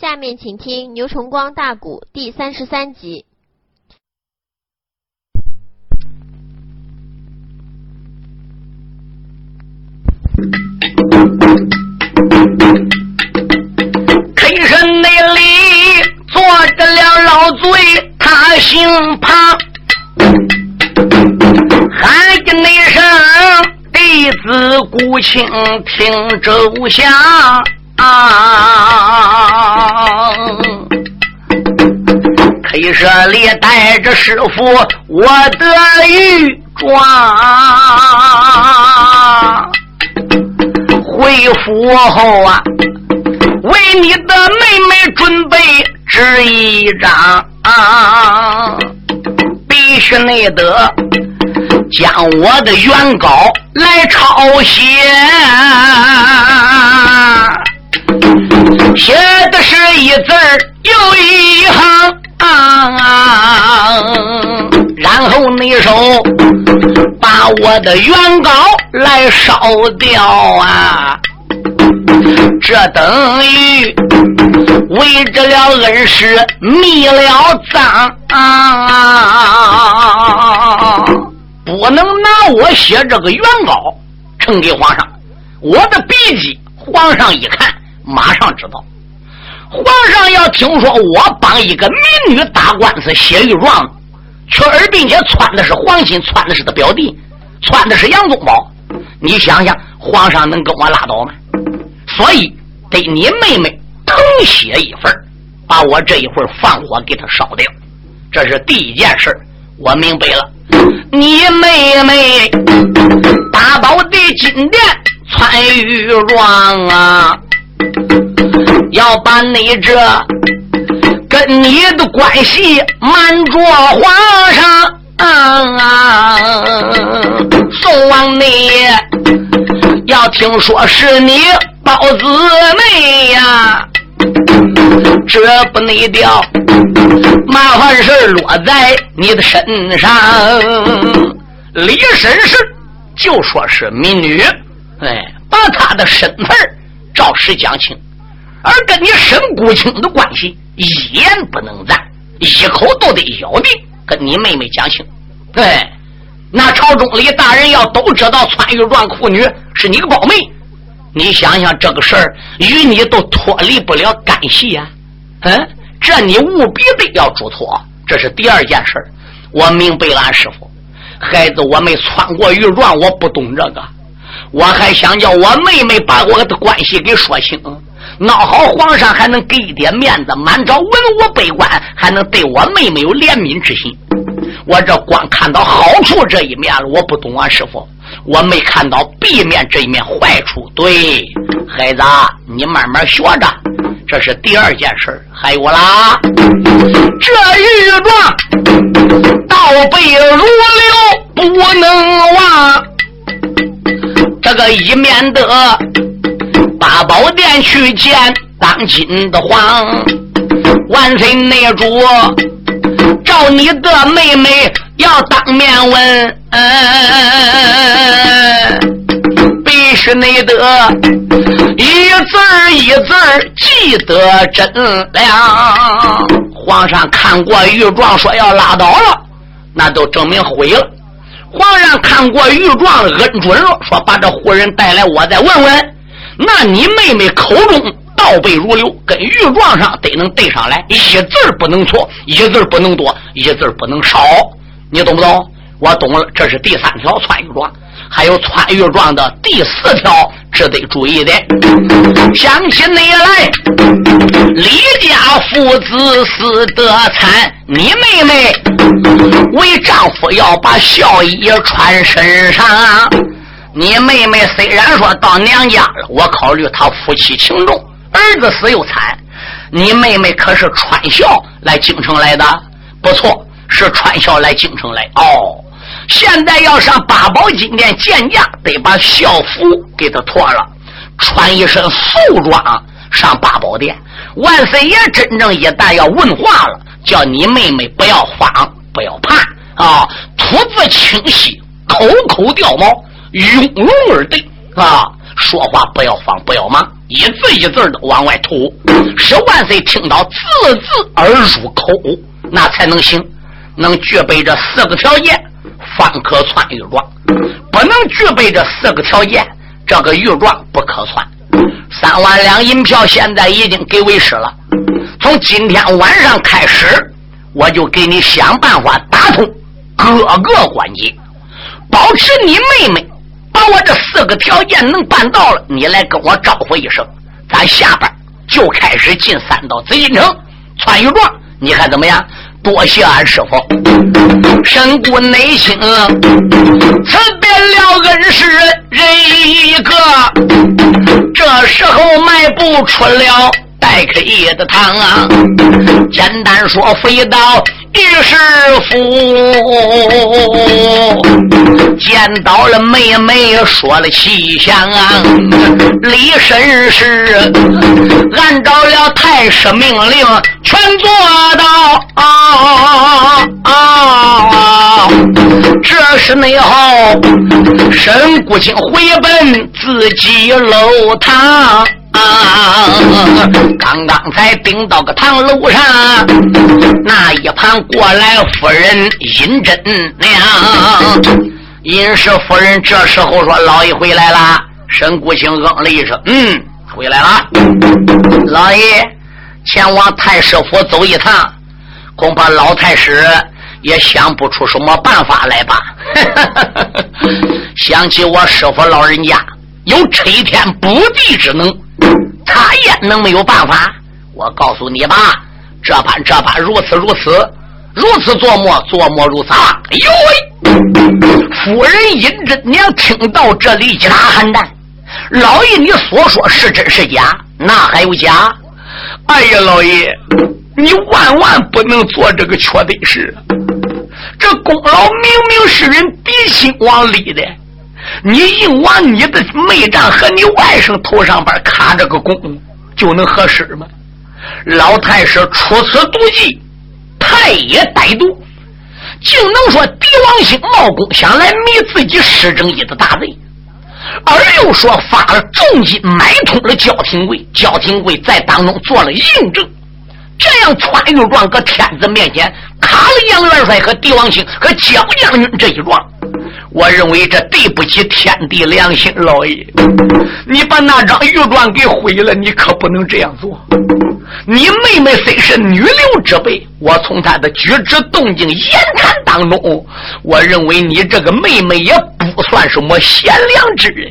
下面请听牛崇光大鼓第三十三集。黑身内里坐着了老嘴，他姓庞，喊一那声弟子孤清听周详啊。黑社里带着师傅，我的玉状。回府后啊，为你的妹妹准备纸一张，必须内得将我的原稿来抄写，写的是一字又一行啊。然后你手把我的原稿来烧掉啊！这等于为着了恩师灭了赃啊！不能拿我写这个原稿呈给皇上，我的笔迹皇上一看，马上知道。皇上要听说我帮一个民女打官司写御状，却而并且穿的是黄金，穿的是他表弟，穿的是杨宗保，你想想，皇上能跟我拉倒吗？所以得你妹妹誊写一份，把我这一份放火给他烧掉，这是第一件事我明白了。你妹妹打宝的金殿穿御状啊！要把你这跟你的关系瞒着皇上，宋王你要听说是你包姊妹呀，这不内掉，麻烦事落在你的身上。李婶氏就说是民女，哎，把她的身份照实讲清。而跟你沈姑清的关系一言不能暂，一口都得咬定跟你妹妹讲清。对，那朝中里大人要都知道穿玉状妇女是你个胞妹，你想想这个事儿与你都脱离不了干系呀。嗯，这你务必得要嘱托。这是第二件事儿我明白了，师傅，孩子我没穿过玉状，我不懂这个，我还想叫我妹妹把我的关系给说清。闹好，皇上还能给一点面子，满朝文武百官还能对我妹妹有怜悯之心。我这光看到好处这一面了，我不懂啊，师傅，我没看到避免这一面坏处。对，孩子，你慢慢学着，这是第二件事还有啦，这玉状倒背如流，不能忘。这个一面的。八宝殿去见当今的皇万岁内主，召你的妹妹要当面问，嗯必须内得一字一字记得真了。皇上看过御状，说要拉倒了，那都证明毁了。皇上看过御状，恩准了，说把这胡人带来，我再问问。那你妹妹口中倒背如流，跟玉状上得能对上来，一字不能错，一字不能多，一字不能少，你懂不懂？我懂了，这是第三条穿玉状，还有穿玉状的第四条值得注意的。想起你来，李家父子死得惨，你妹妹为丈夫要把孝衣穿身上啊。你妹妹虽然说到娘家了，我考虑她夫妻情重，儿子死又惨。你妹妹可是穿孝来京城来的，不错，是穿孝来京城来。哦，现在要上八宝金殿见驾，得把孝服给她脱了，穿一身素装上八宝殿。万岁爷真正一旦要问话了，叫你妹妹不要慌，不要怕啊，吐字清晰，口口掉毛。雍容而对啊，说话不要慌，不要忙，一字一字的往外吐。使万岁听到字字而入口，那才能行。能具备这四个条件，方可穿玉状；不能具备这四个条件，这个玉状不可穿。三万两银票现在已经给为师了，从今天晚上开始，我就给你想办法打通各个关节，保持你妹妹。把我这四个条件能办到了，你来跟我招呼一声，咱下边就开始进三道紫禁城穿玉状，你看怎么样？多谢俺师傅，神姑内心辞别了恩师人一个，这时候迈步出了。待客的堂啊，简单说，飞到御史府，见到了妹妹，说了气象啊。李绅士按照了太师命令，全做到啊。这是内后，沈谷清回奔自己楼堂。刚刚才顶到个堂楼上，那一旁过来夫人尹真娘。尹氏夫人这时候说：“老爷回来了。”沈谷清嗯了一声：“嗯，回来了。”老爷前往太师府走一趟，恐怕老太师也想不出什么办法来吧？想起我师傅老人家有吹天补地之能。他也能没有办法？我告诉你吧，这般这般，如此如此，如此琢磨琢磨如此。哎呦喂！夫人尹真娘听到这里，一打寒战。老爷，你所说是真是假？那还有假？哎呀，老爷，你万万不能做这个缺德事。这功劳明明是人嫡亲王立的。你硬往你的妹丈和你外甥头上边卡这个功，就能合适吗？老太师出此毒计，太也歹毒，竟能说帝王星冒功想来灭自己施正义的大罪，而又说发了重金买通了焦廷贵，焦廷贵在当中做了印证，这样穿玉状搁天子面前卡了杨元帅和帝王星和焦将军这一状。我认为这对不起天地良心，老爷，你把那张玉状给毁了，你可不能这样做。你妹妹虽是女流之辈，我从她的举止动静、言谈当中，我认为你这个妹妹也不算什么贤良之人。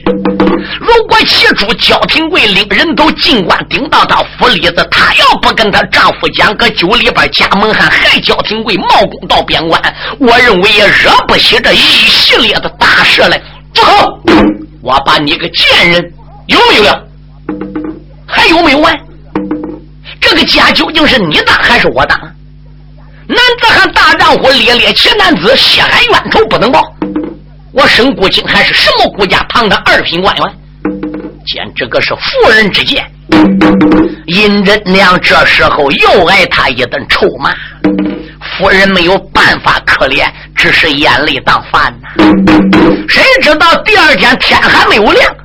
如果起初焦廷贵领人都进关，顶到他府里子，她要不跟她丈夫讲，搁酒里边加盟汉害焦廷贵冒功到边关，我认为也惹不起这一系列的大事来。不好，我把你个贱人有没有了？还有没有完？这个家究竟是你当还是我当？男子汉大丈夫，烈烈奇男子，血海冤仇不能报。我沈孤清还是什么国家堂堂二品官员？简直个是妇人之见。殷真娘这时候又挨他一顿臭骂。夫人没有办法可怜，只是眼泪当饭呐。谁知道第二天天还没有亮，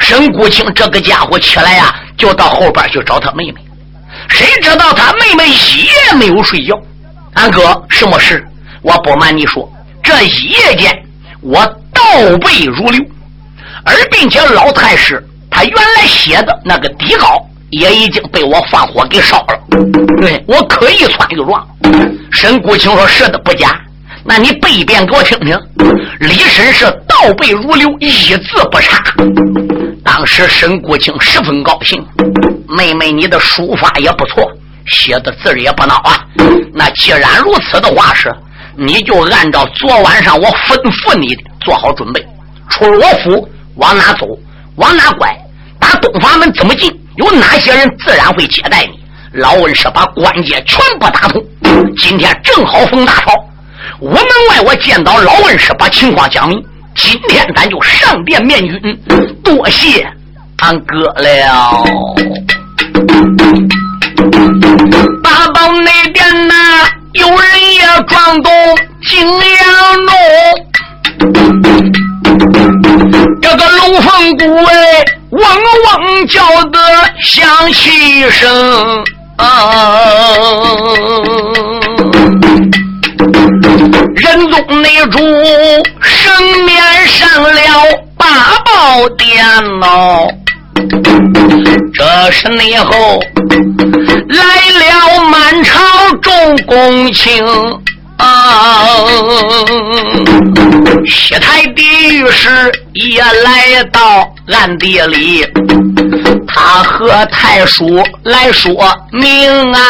沈孤清这个家伙起来呀，就到后边去找他妹妹。谁知道他妹妹一夜没有睡觉？俺哥，什么事？我不瞒你说，这一夜间我倒背如流，而并且老太师他原来写的那个底稿也已经被我放火给烧了。对我可以穿玉状。沈谷清说：“是的，不假。那你背一遍给我听听。”李绅是倒背如流，一字不差。当时沈谷清十分高兴。妹妹，你的书法也不错，写的字也不孬啊。那既然如此的话是，你就按照昨晚上我吩咐你的做好准备，出了我府往哪走，往哪拐，打东房门怎么进，有哪些人自然会接待你。老恩师把关节全部打通。今天正好逢大潮，午门外我见到老恩师把情况讲明。今天咱就上殿面君，多谢俺哥了。八宝那边呐，有人也撞动景阳钟，这个龙凤谷哎，嗡嗡叫得响气声。仁宗内主圣面上了八宝殿哦，这是内后来了满朝众公卿。啊！西台地狱师也来到暗地里，他和太叔来说明啊。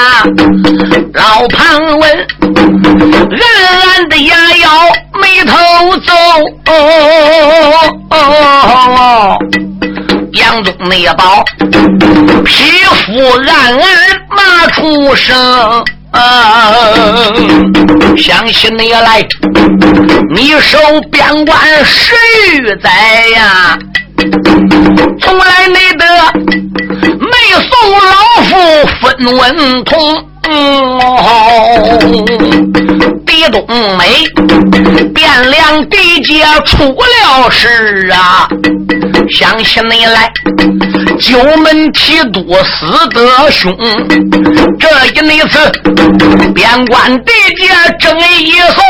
老庞问，暗暗的牙咬眉头皱。杨宗内宝，皮肤暗暗骂出声。嗯，想起你来，你守边关十余载呀，从来没得没送老夫分文铜。狄冬梅汴梁地界出了事啊！想起你来，九门提督死得凶，这一那次边关地界正一送，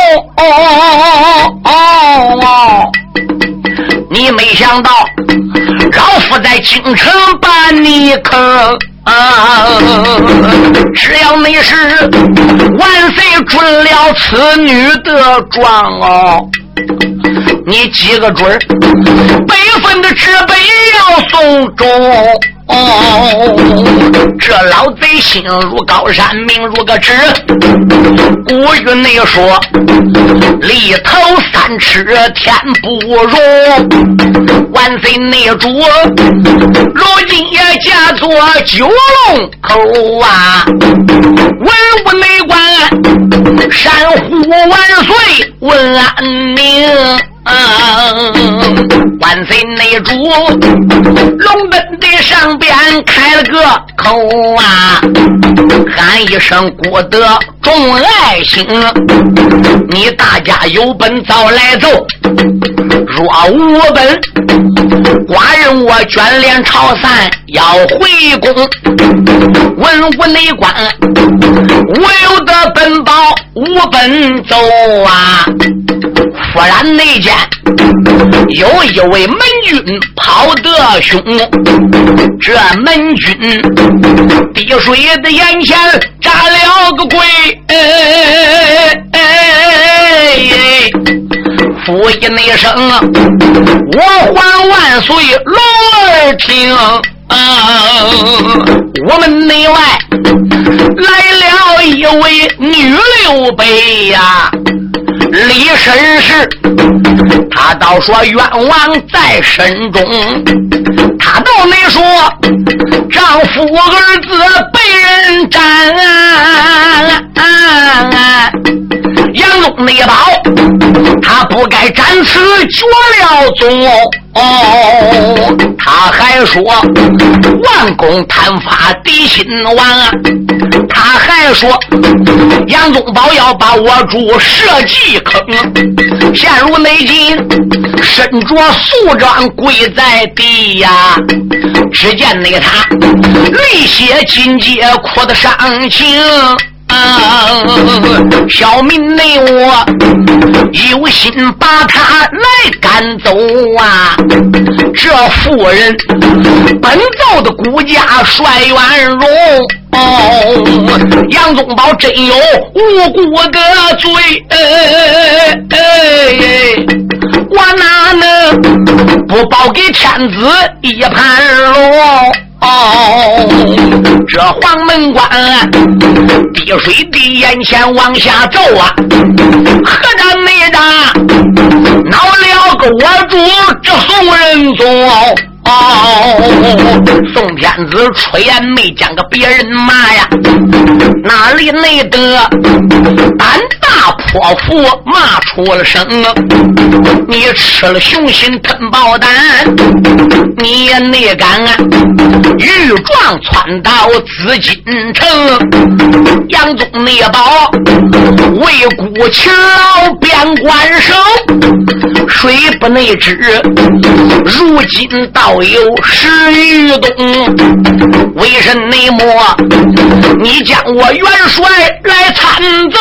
你没想到老夫在京城把你坑。啊！只要你是万岁准了此女的状哦，你记个准儿，北分的纸杯要送终。哦，这老贼心如高山，命如个纸。古语内说，里头三尺天不容。万岁内主，如今也嫁作九龙口啊！文武内官，山呼万岁，问安宁。嗯，万岁内主，龙门的上边开了个口啊，喊一声郭德众爱卿，你大家有本早来奏，若无本，寡人我卷帘朝散要回宫。文武内官，我有的本报无本奏啊。忽然内间，有一位门军跑得凶，这门军滴水的眼前扎了个鬼，呼一那声，我还万岁龙儿听，我们内外来了一位女刘备呀。李绅士，他倒说冤枉在身中，他倒没说丈夫儿子被人斩。杨宗内宝，他不该斩此绝了宗哦。他还说万公贪发敌心王啊，他还说杨宗保要把我主设计坑。陷入内境，身着素装跪在地呀，只见那他泪血金阶，哭的伤情。小民内我有心把他来赶走啊！这妇人本造的孤家帅元荣，杨宗保真有无辜的罪，我哪能不报给天子一盘龙？哦，这黄门关滴水滴眼前往下走啊，何战没战，闹了个我主这宋仁宗，哦宋天子出言没将个别人骂呀，哪里内得胆大泼妇骂出了声：“你吃了雄心吞豹胆，你也内敢啊！御状窜到紫禁城，杨宗内保为孤勤劳边关守，谁不内知？如今到有十余东，为甚内莫？你将我元帅来参奏？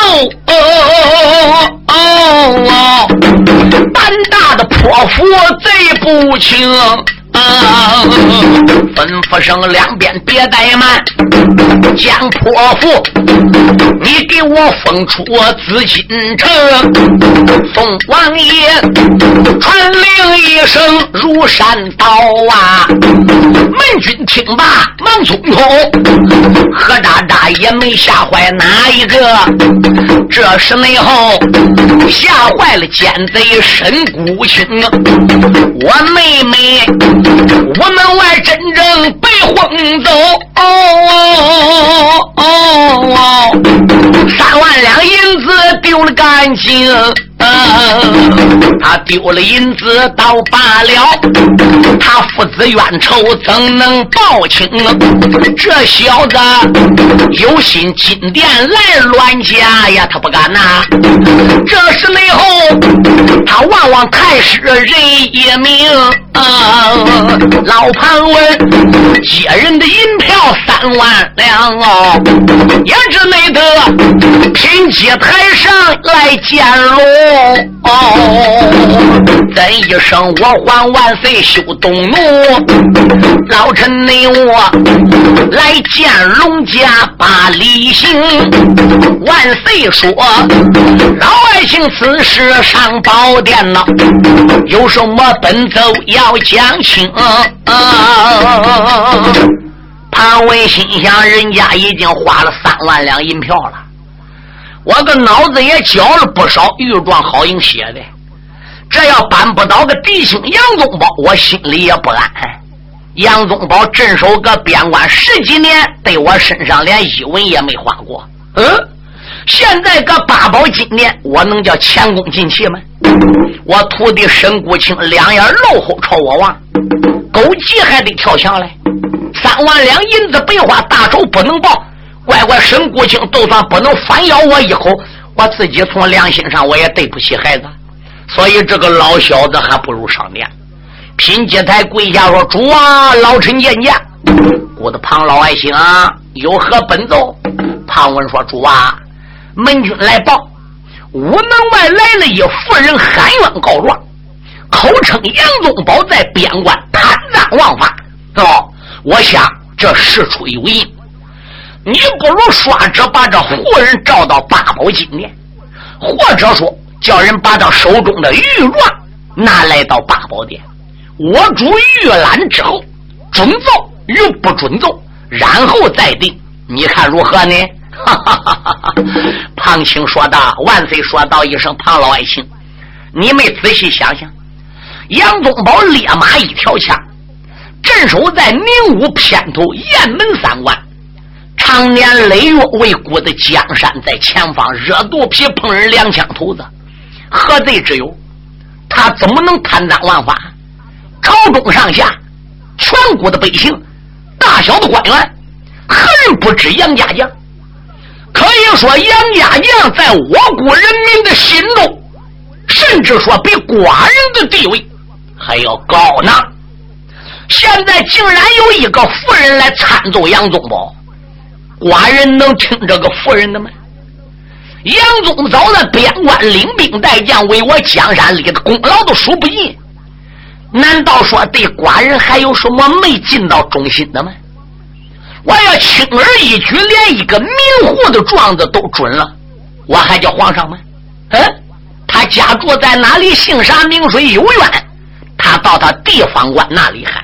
哦哦哦哦！胆大的泼妇贼不轻。吩咐声两边别怠慢，江泼妇，你给我封出紫禁城。凤王爷传令一声如山倒啊！门军听罢忙匆匆，何渣渣也没吓坏哪一个。这时内后吓坏了奸贼沈孤清，我妹妹。我门外真正被轰走，三万两银子丢了干净。他丢了银子倒罢了，他父子冤仇怎能报清？这小子有心金殿来乱家呀，他不敢呐。这时内后，他望望太师人一名，老潘问接人的银票三万两哦，也只没得凭接台上来见龙。哦，怎一声我还万岁休动怒，老臣你我来见龙家把礼行。万岁说，老百姓此时上宝殿呐，有什么奔走要讲清。潘文心想，人家已经花了三万两银票了。我个脑子也绞了不少御状好营写的，这要扳不倒个弟兄杨宗保，我心里也不安。杨宗保镇守个边关十几年，对我身上连一文也没花过。嗯，现在个八宝金殿，我能叫前功尽弃吗？我徒弟沈谷清两眼漏后朝我望，狗急还得跳墙来。三万两银子白花，大仇不能报。乖乖，沈国清就算不能反咬我一口，我自己从良心上我也对不起孩子，所以这个老小子还不如上殿。品阶台跪下说：“主啊，老臣见驾。”我的庞老爱卿啊，有何奔奏？庞文说：“主啊，门军来报，午门外来了一妇人，喊冤告状，口称杨宗保在边关贪赃枉法。哦，我想这事出有因。”你不如刷着把这活人召到八宝金殿，或者说叫人把他手中的玉状拿来到八宝殿，我主预览之后，准奏与不准奏，然后再定，你看如何呢？哈哈哈哈哈！庞青说道：“万岁！”说道一声：“庞老爱卿，你们仔细想想，杨宗保烈马一条枪，镇守在宁武偏头雁门三关。”常年累月为国的江山在前方热肚皮碰人两枪头子，何罪之有？他怎么能贪赃枉法？朝中上下，全国的百姓，大小的官员，何人不知杨家将？可以说杨家将在我国人民的心中，甚至说比寡人的地位还要高呢。现在竟然有一个妇人来参奏杨宗保。寡人能听这个妇人的吗？杨宗早在边关领兵带将，为我江山立的功劳都数不尽。难道说对寡人还有什么没尽到忠心的吗？我要轻而易举，连一个名户的状子都准了，我还叫皇上吗？嗯，他家住在哪里？姓啥名谁？有冤，他到他地方官那里喊，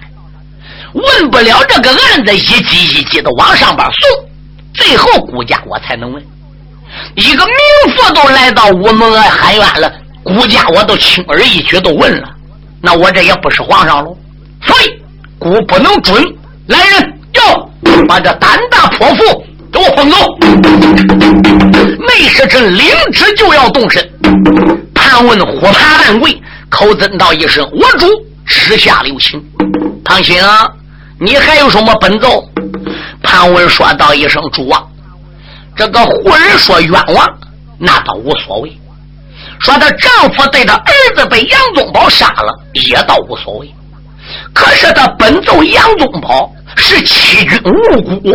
问不了这个案子，一级一级的往上边送。最后，顾家我才能问，一个名妇都来到我门外喊冤了，顾家我都轻而易举都问了，那我这也不是皇上喽，所以孤不能准。来人，要把这胆大泼妇给我放走。没时辰领旨就要动身。盘问虎爬半跪，口尊道一声：“我主，时下留情。”唐兴，你还有什么本奏？潘文说道一声：“主啊，这个胡人说冤枉，那倒无所谓；说她丈夫对她儿子被杨宗保杀了，也倒无所谓。可是他本奏杨宗保是欺君无辜，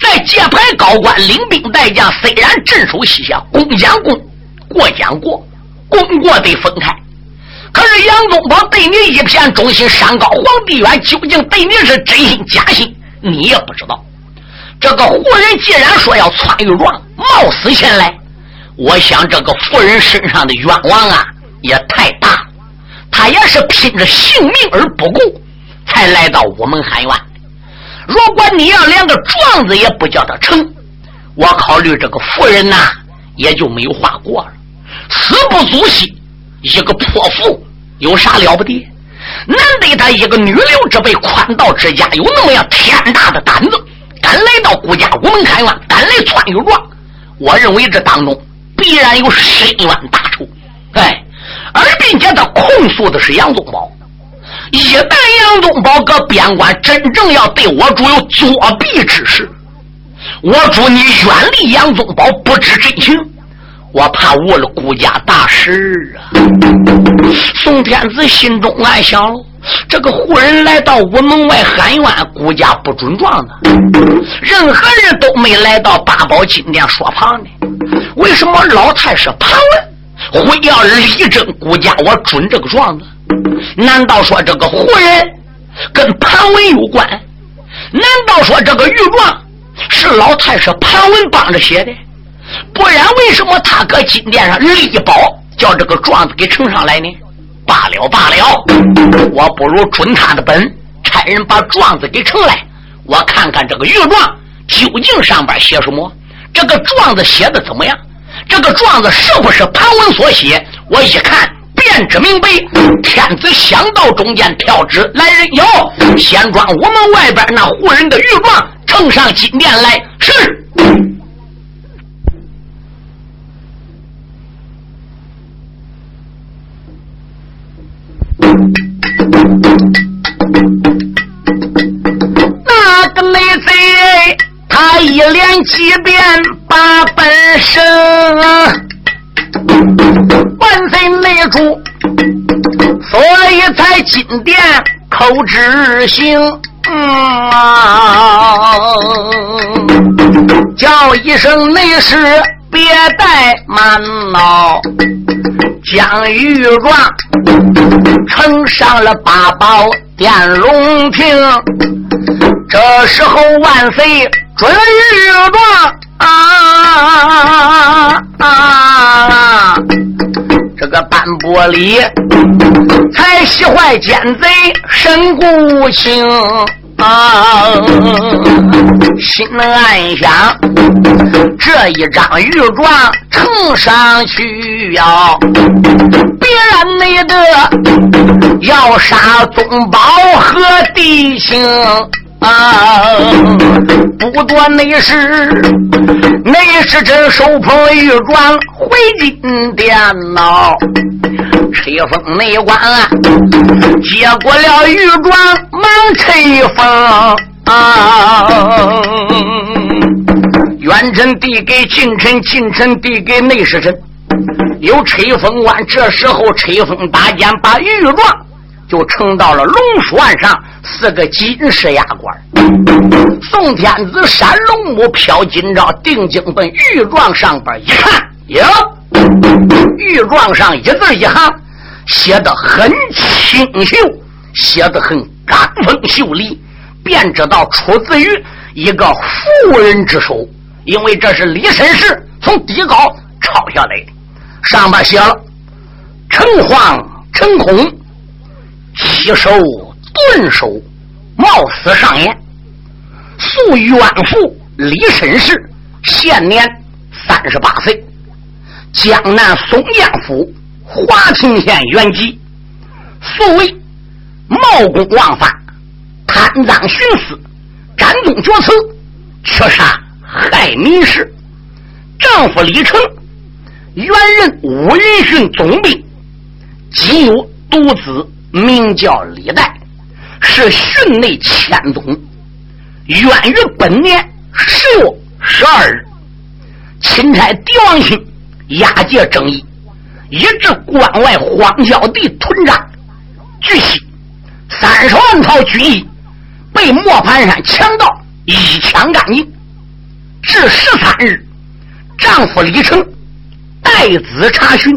在界牌高官领兵带将，虽然镇守西夏，攻将攻，过将过，功过得分开。”可是杨宗保对你一片忠心，山高皇帝远，究竟对你是真心假心，你也不知道。这个胡人既然说要篡玉状，冒死前来，我想这个妇人身上的冤枉啊，也太大了。他也是拼着性命而不顾，才来到午门喊冤。如果你要连个状子也不叫他成，我考虑这个妇人呐，也就没有话过了。死不足惜，一个泼妇。有啥了不得？难得他一个女流之辈，宽道之家，有那么样天大的胆子，到顾家午门开冤，敢来篡玉状。我认为这当中必然有深冤大仇。哎，而并且他控诉的是杨宗保。一旦杨宗保搁边关真正要对我主有作弊之事，我主你远离杨宗保，不知真情。我怕误了顾家大事啊！宋天子心中暗想：这个胡人来到午门外喊冤，顾家不准状的。任何人都没来到八宝金殿说旁的，为什么老太师盘问会要力争顾家？我准这个状子？难道说这个胡人跟盘文有关？难道说这个御状是老太师盘文帮着写的？不然，为什么他搁金殿上立一保叫这个状子给呈上来呢？罢了罢了，我不如准他的本，差人把状子给呈来，我看看这个御状究竟上边写什么，这个状子写的怎么样？这个状子是不是潘文所写？我一看便知明白。天子想到中间跳旨，来人有，先装我们外边那胡人的御状呈上金殿来。是。一连几遍把本声，万岁内主，所以才金殿口执行，叫一声内侍。别怠慢恼，将玉状呈上了八宝殿龙庭。这时候万岁准玉状啊！这个斑驳里才喜坏奸贼身骨情。啊，心暗想，这一张玉状呈上去呀，必然那个要杀宗保和弟兄。啊！不多内侍，内侍真手捧玉状回金殿呐。吹风内官接过了玉状，忙吹风啊。元臣递给近臣，近臣递给内侍臣。有吹风官，这时候吹风搭肩，把玉状就呈到了龙书案上。四个金石牙官，宋天子闪龙目飘金兆，定睛奔玉状上边一看，哟，玉状上一字一行，写的很清秀，写的很刚风秀丽，便知道出自于一个妇人之手，因为这是李绅士从底稿抄下来的，上边写了“诚惶诚恐，七手”。顿首冒死上言，素远父李绅士，现年三十八岁，江南松江府华清县原籍，素为冒功枉法、贪赃徇私、斩东决词、缺杀害民事。丈夫李成原任乌云逊总兵，仅有独子名叫李代，是训内千总。渊于本年十月十二日，钦差狄王信押解正义，以至关外荒郊地屯扎。据悉，三十万套军衣被磨盘山强盗一抢干净。至十三日，丈夫李成带子查询，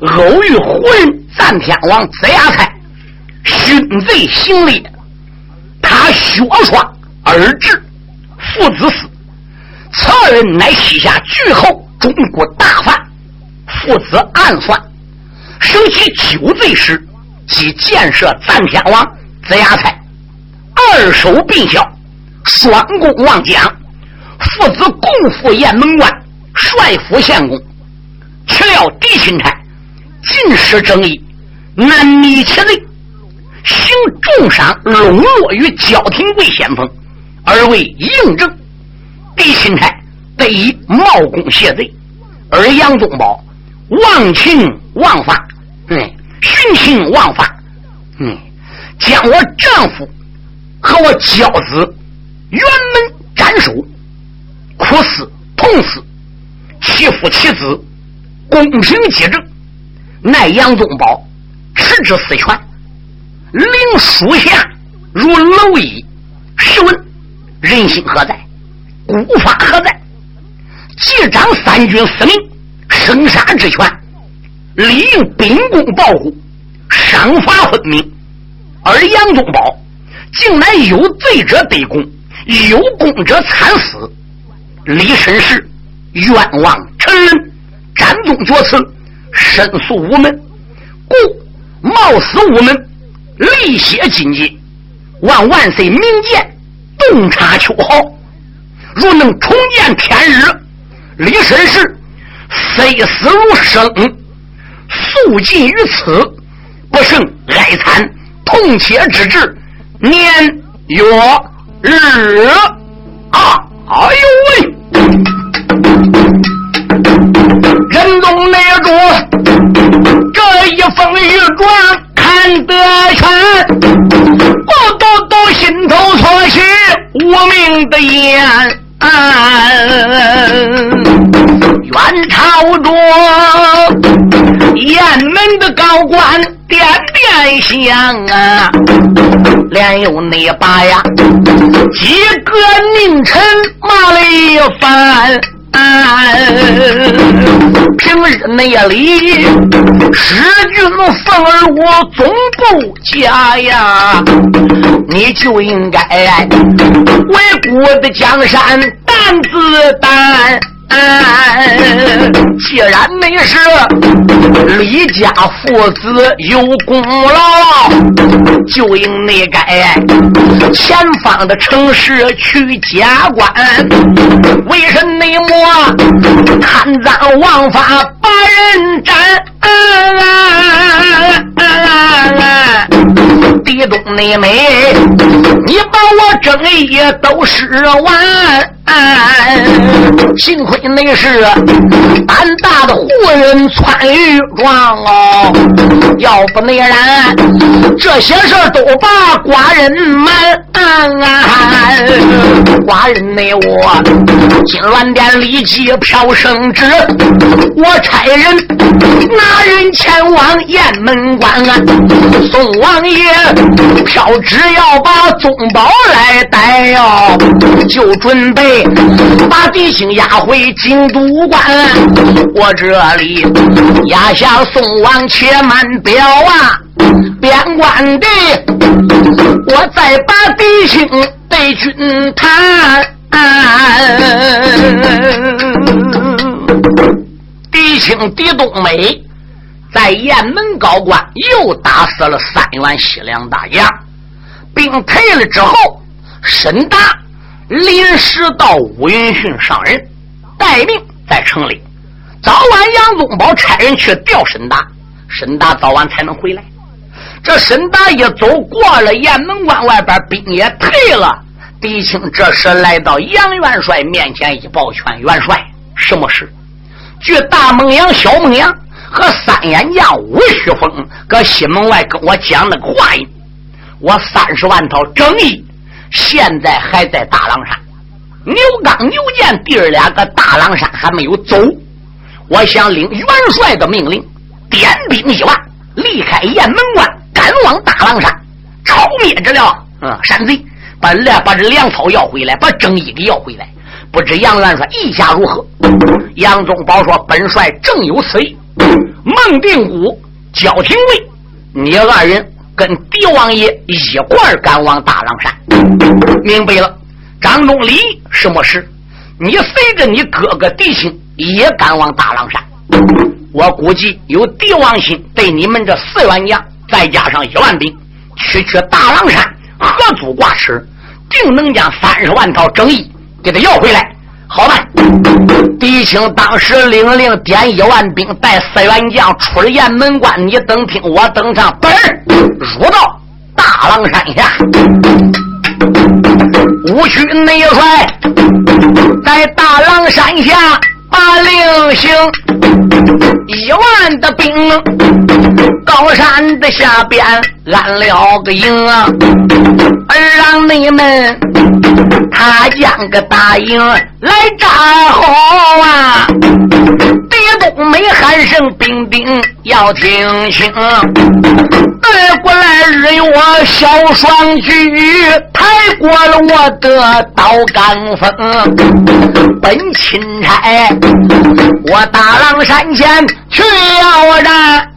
偶遇胡人赞天王子牙才，勋贼行猎，他血刷。而至父子死，此二人乃西夏巨侯中国大犯，父子暗算，生起酒醉时，即建设赞天王子牙才，二手并效，双功望江，父子共赴雁门关，帅府献功。岂料狄钦差尽失正义，难觅其罪，行重伤，笼络于焦廷贵先锋。而为应征，狄钦差得以冒功谢罪，而杨宗保忘情忘法，嗯，徇情枉法，嗯，将我丈夫和我娇子辕门斩首，苦死痛死，其父其子公平接政，奈杨宗保持之死权，令属下如蝼蚁，试问。人心何在？古法何在？既掌三军司令生杀之权，理应秉公报国，赏罚分明。而杨宗保竟乃有罪者得功，有功者惨死，李申时冤枉臣人，斩宗绝嗣，申诉无门，故冒死无门，泪血金阶，望万岁明鉴。洞察秋毫，若能重见天日，李申时非死如生，速尽于此，不胜哀惨，痛切之至，年月日啊！哎呦喂！人中那着这一封御状。看得全，我都都心头错起无名的烟。元朝中雁门的高官点点香啊，连有那把呀几个佞臣骂了一番。平日内里，使君奉儿我总不假呀，你就应该为国的江山担子担。既然没事，李家父子有功劳，就应那该前方的城市去加官。为什么贪赃枉法把人斩？地东内美，你把我正义都失完。幸亏那是胆大的活人穿玉装哦，要不那然这些事都把寡人瞒。寡人内我金銮殿立即飘圣旨，我差人拿人前往雁门关。啊宋王爷飘旨要把宗宝来带哟，就准备。把弟兄押回京都关，我这里压下宋王，且慢表啊！边关的，我再把弟兄对君谈。狄青狄冬梅在雁门高关又打死了三员西凉大将，兵退了之后，沈达。临时到乌云逊上任，待命在城里。早晚杨宗保差人去调沈达，沈达早晚才能回来。这沈达一走过了雁门关外边，兵也退了。狄青这时来到杨元帅面前一抱拳：“元帅，什么事？据大孟阳、小孟阳和三眼将吴旭峰搁西门外跟我讲那个话音，我三十万套正义现在还在大狼山。牛刚、牛建弟儿俩搁大狼山还没有走，我想领元帅的命令，点兵一万，离开雁门关，赶往大狼山，抄灭这了嗯山贼，把来把这粮草要回来，把正义给要回来。不知杨元帅意下如何？杨宗保说：“本帅正有此意。”孟定武、焦廷尉，你二人跟狄王爷一块赶往大狼山。明白了。张忠礼什么事？你随着你哥哥弟兄也赶往大狼山。我估计有帝王心，对你们这四员将，再加上一万兵，区区大狼山何足挂齿，定能将三十万套正义给他要回来。好办，狄青当时领令点一万兵，带四员将出了雁门关。你等听我登上，本入到大狼山下。五区内帅在大狼山下把令行，一万的兵高山的下边安了个营啊，而让你们他将个大营来扎好啊。东没喊声兵丁要听清，带过来日月小双举，抬过了我的刀杆锋，本钦差我大狼山前去要战，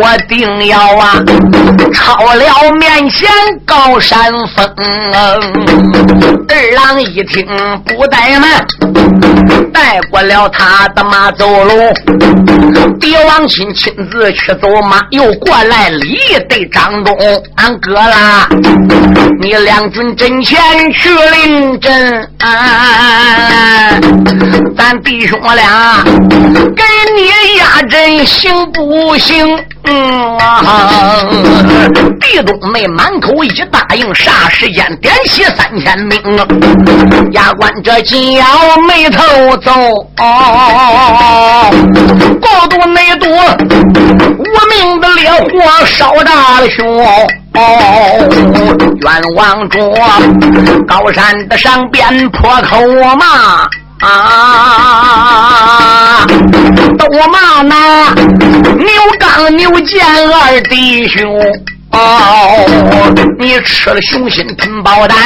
我定要啊超了面前高山峰。二郎一听不怠慢。带过了他的马走路，狄王亲亲自去走马，又过来礼对张东，俺哥啦，你两军阵前去领阵，咱弟兄俩给你压阵行不行？嗯啊，地东梅满口一答应，霎时间点起三千兵，牙关这紧要眉头皱，高度内多，无名的烈火烧大了胸。冤枉着高山的上边破口骂。啊！都骂那牛刚牛健二弟兄。哦，你吃了雄心吞豹胆，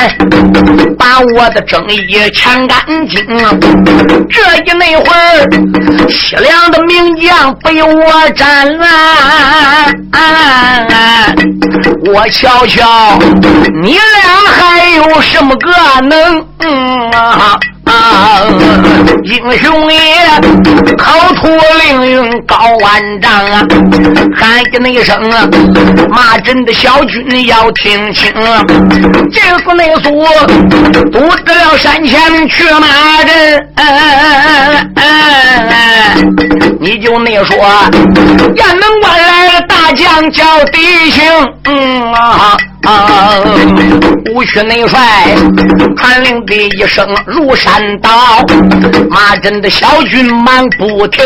把我的正义抢干净。这一那会儿，西凉的名将被我斩了。我瞧瞧，你俩还有什么个能啊？英雄爷，口吐凌云高万丈啊！喊一那一声啊，骂朕的小军要听清，这是那苏堵在了山前去骂阵，你就那说，雁门关来了大将叫弟兄，嗯啊。啊！五区内帅传令的一声如山倒，马阵的小军忙不停，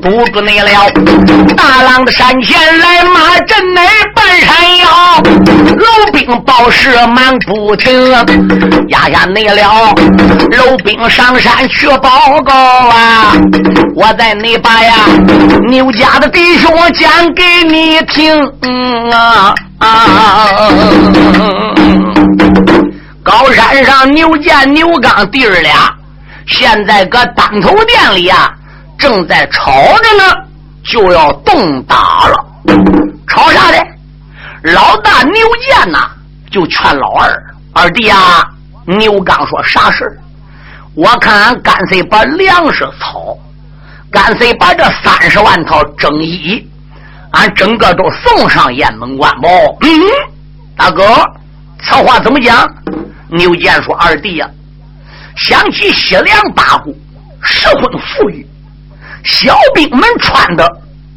不住你了。大浪的山前来，马阵内半山腰，老兵报事忙不停，压下你了。老兵上山去报告啊！我在你把呀，牛家的弟兄讲给给你听啊！啊！高山上牛建、牛刚弟儿俩，现在搁当头店里啊，正在吵着呢，就要动打了。吵啥的？老大牛建呐，就劝老二二弟啊。牛刚说啥事我看俺干脆把粮食草，干脆把这三十万套征衣。俺整个都送上雁门关不？嗯，大哥，此话怎么讲？牛建说：“二弟呀，想起西凉八股十分富裕，小兵们穿的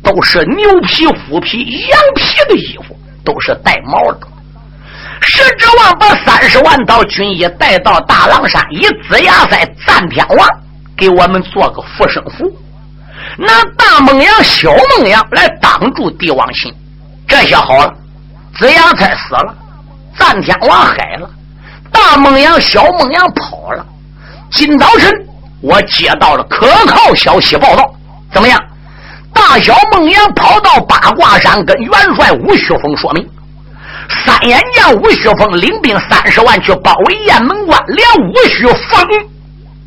都是牛皮、虎皮、羊皮的衣服，都是带毛的。石之王把三十万道军医带到大狼山，以子牙塞战天王给我们做个护身符，拿大孟阳、小孟阳来挡住帝王心。这下好了，子牙才死了，战天王海了，大孟阳、小孟阳跑了。今早晨我接到了可靠消息报道，怎么样？大小孟阳跑到八卦山，跟元帅吴雪峰说明：三眼将吴雪峰领兵三十万去包围雁门关，连吴雪峰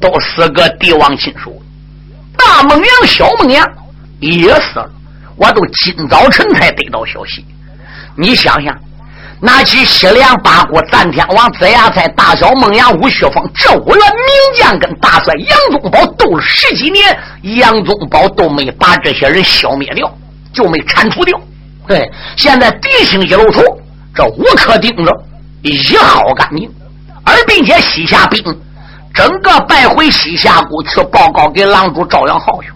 都是个帝王亲属。大孟阳、小孟阳也死了，我都今早晨才得到消息。你想想。拿起西凉八国战天王子牙在大小孟阳吴旭峰这五员名将跟大帅杨宗保斗了十几年，杨宗保都没把这些人消灭掉，就没铲除掉。对，现在敌情一露出，这无可盯着，一耗干净。而并且西夏兵整个败回西夏谷去报告给狼主赵阳浩去，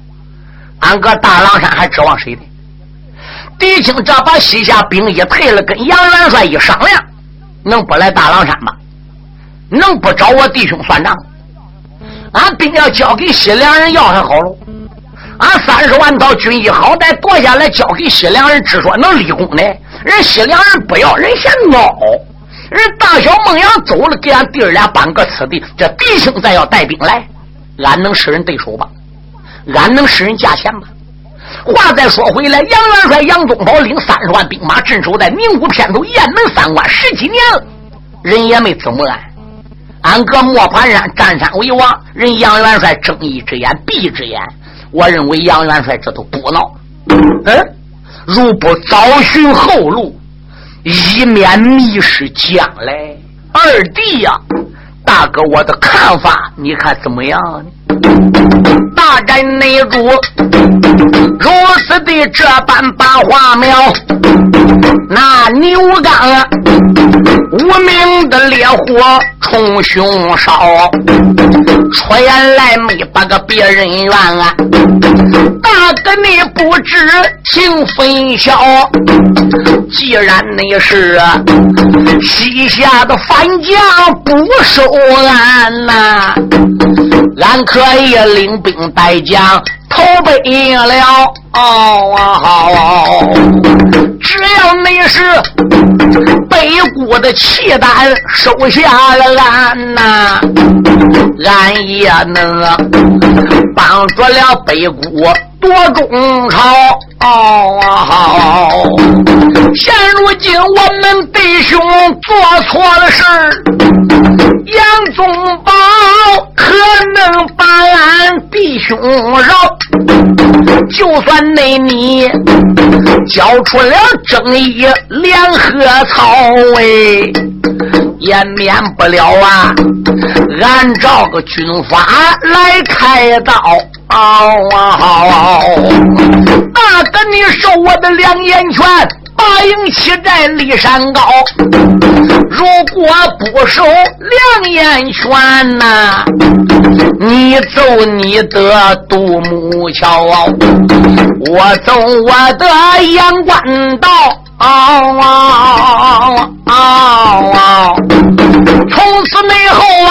俺搁大狼山还指望谁呢？狄青这把西夏兵一退了，跟杨元帅一商量，能不来大狼山吗？能不找我弟兄算账？俺兵要交给西凉人要还好喽。俺三十万套军衣好歹夺下来交给西凉人，只说能立功呢。人西凉人不要，人嫌孬。人大小孟阳走了，给俺弟儿俩搬个此地。这弟兄再要带兵来，俺能使人对手吧？俺能使人价钱吧？话再说回来，杨元帅杨宗保领三十万兵马镇守在宁武片头雁门三关十几年了，人也没怎么安。俺哥磨盘山占山为王，人杨元帅睁一只眼闭一只眼。我认为杨元帅这都不闹。嗯，如不早寻后路，以免迷失将来。二弟呀，大哥，我的看法，你看怎么样？大战内主如此的这般把话苗，那牛刚无名的烈火冲胸烧，出言来没把个别人怨啊！大哥你不知情分晓，既然你是西夏的反将，不收俺呐，俺可以领兵带将。投奔了，只要你是北国的契丹，收下了俺呐，俺也能帮助了北国夺中朝。现如今我们弟兄做错了事杨宗保可能把俺弟兄饶。就算内你交出了正义联合草，哎，也免不了啊！按照个军法来开刀啊。大哥，你受我的两眼拳。八营七寨立山高，如果不守两眼拳呐，你走你的独木桥，我走我的阳关道。嗷嗷嗷嗷从此以后啊，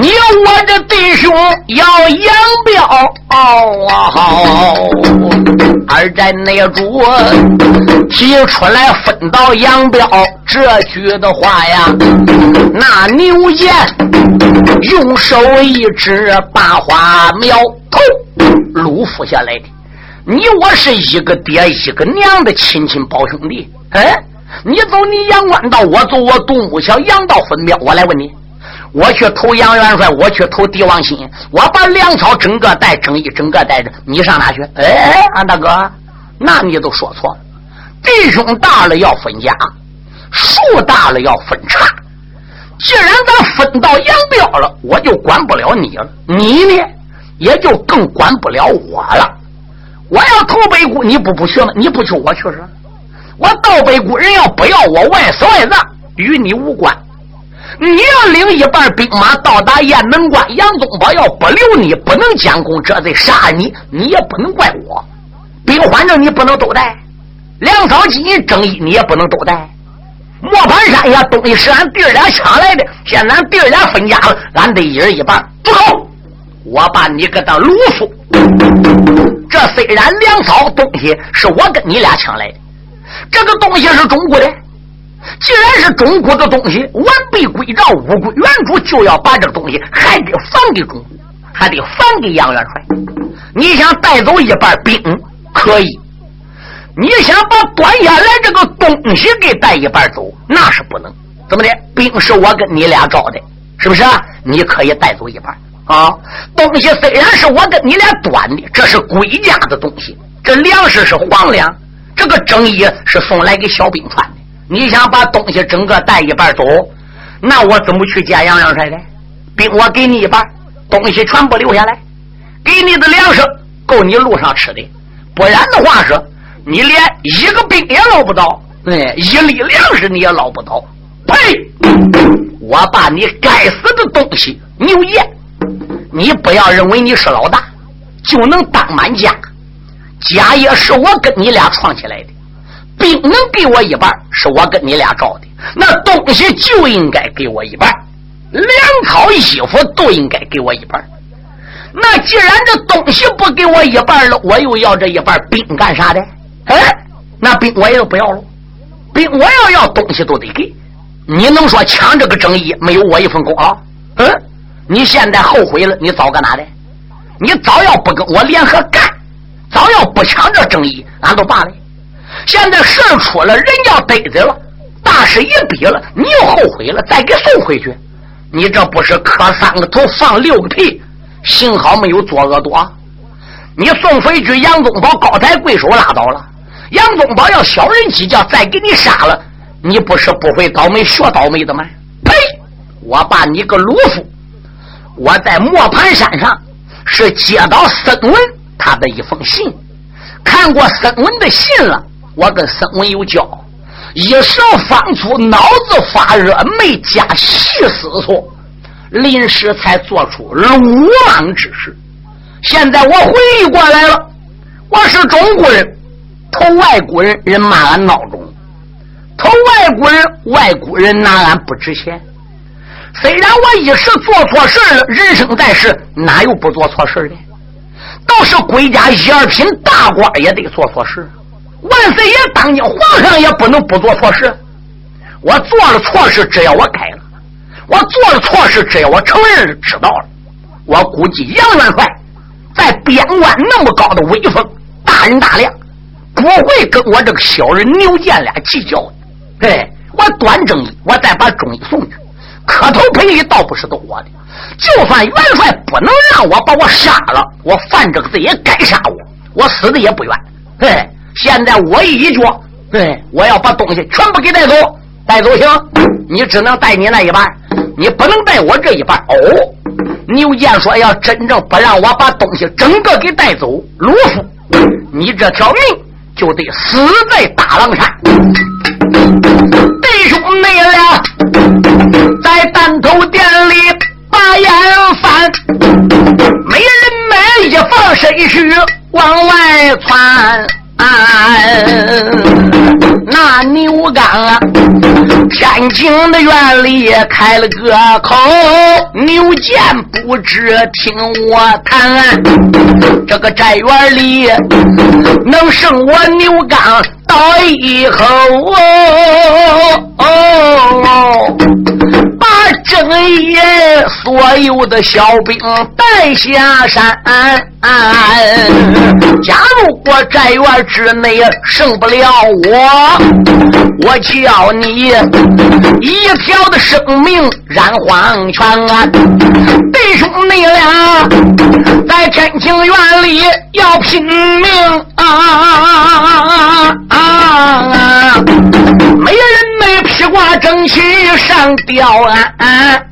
你我这弟兄要扬标。二寨内主提出来分道扬镳这句的话呀，那牛剑用手一指，把花苗头撸扶下来的。你我是一个爹一个娘的亲亲胞兄弟，哎，你走你阳关道，我走我独木桥，阳道分庙。我来问你，我去投杨元帅，我去投帝王心，我把粮草整个带，整一整个带着，你上哪去？哎，俺大哥，那你都说错了。弟兄大了要分家，树大了要分叉。既然咱分道扬镳了，我就管不了你了，你呢，也就更管不了我了。我要投北固，你不不去吗？你不去，我去是。我到北固，人要不要我，我也死外葬，与你无关。你要领一半兵马到达雁门关，杨宗保要不留你，不能将功折罪杀你，你也不能怪我。兵反正你不能都带，粮草金银正义你也不能都带。磨盘山下东西是俺弟儿俩抢来的，现在俺弟儿俩分家了，俺得一人一半。住口！我把你给他掳夫。这虽然粮草东西是我跟你俩抢来的，这个东西是中国的。既然是中国的东西，完璧归赵，物归原主，就要把这个东西还得还给中国，还得还给杨元帅。你想带走一半兵，可以；你想把端下来这个东西给带一半走，那是不能。怎么的？兵是我跟你俩招的，是不是？啊你可以带走一半啊。东西虽然是我跟你俩端的，这是归家的东西，这粮食是皇粮，这个正衣是送来给小兵穿的。你想把东西整个带一半走，那我怎么去见杨元帅呢？兵我给你一半，东西全部留下来，给你的粮食够你路上吃的。不然的话是，你连一个兵也捞不到，哎，一粒粮食你也捞不到。呸！我把你该死的东西牛爷，你不要认为你是老大就能当满家，家业是我跟你俩创起来的。兵能给我一半，是我跟你俩招的，那东西就应该给我一半，粮草衣服都应该给我一半。那既然这东西不给我一半了，我又要这一半兵干啥的？哎，那兵我也不要了，兵我要要东西都得给。你能说抢这个正义没有我一份功劳？嗯，你现在后悔了，你早干哪的？你早要不跟我联合干，早要不抢这正义，俺都罢了。现在事儿出了，人要逮着了，大事一逼了，你又后悔了，再给送回去，你这不是磕三个头放六个屁？幸好没有作恶多。你送回去，杨宗保高抬贵手拉倒了。杨宗保要小人计较，再给你杀了，你不是不会倒霉学倒霉的吗？呸！我把你个鲁夫！我在磨盘山上是接到孙文他的一封信，看过孙文的信了。我跟孙文有交，一时方粗，脑子发热，没加细思索，临时才做出鲁莽之事。现在我回忆过来了，我是中国人，投外国人，人骂俺孬种；投外国人，外国人拿俺不值钱。虽然我一时做错事了，人生在世哪有不做错事的？都是国家一二品大官也得做错事。万岁爷当今皇上也不能不做错事。我做了错事，只要我改了；我做了错事，只要我承认知道了。我估计杨元帅在边关那么高的威风，大人大量，不会跟我这个小人牛剑俩计较的。对我端正义，我再把忠义送去，磕头赔礼倒不是都我的。就算元帅不能让我把我杀了，我犯这个罪也该杀我，我死的也不冤。嘿。现在我一脚，对我要把东西全部给带走，带走行，你只能带你那一半，你不能带我这一半。哦，牛剑说要真正不让我把东西整个给带走，鲁夫，你这条命就得死在大狼山。兄妹俩在担头店里把烟翻，没人买一放身去往外窜。那牛刚啊，天井的院里开了个口，牛见不知听我谈，这个宅院里能剩我牛刚一口，把正义所有的小兵带下山。假如我寨院之内胜不了我，我叫你一条的生命染黄泉啊！弟兄你俩在天庭院里要拼命啊！没人披挂整齐上吊鞍、啊。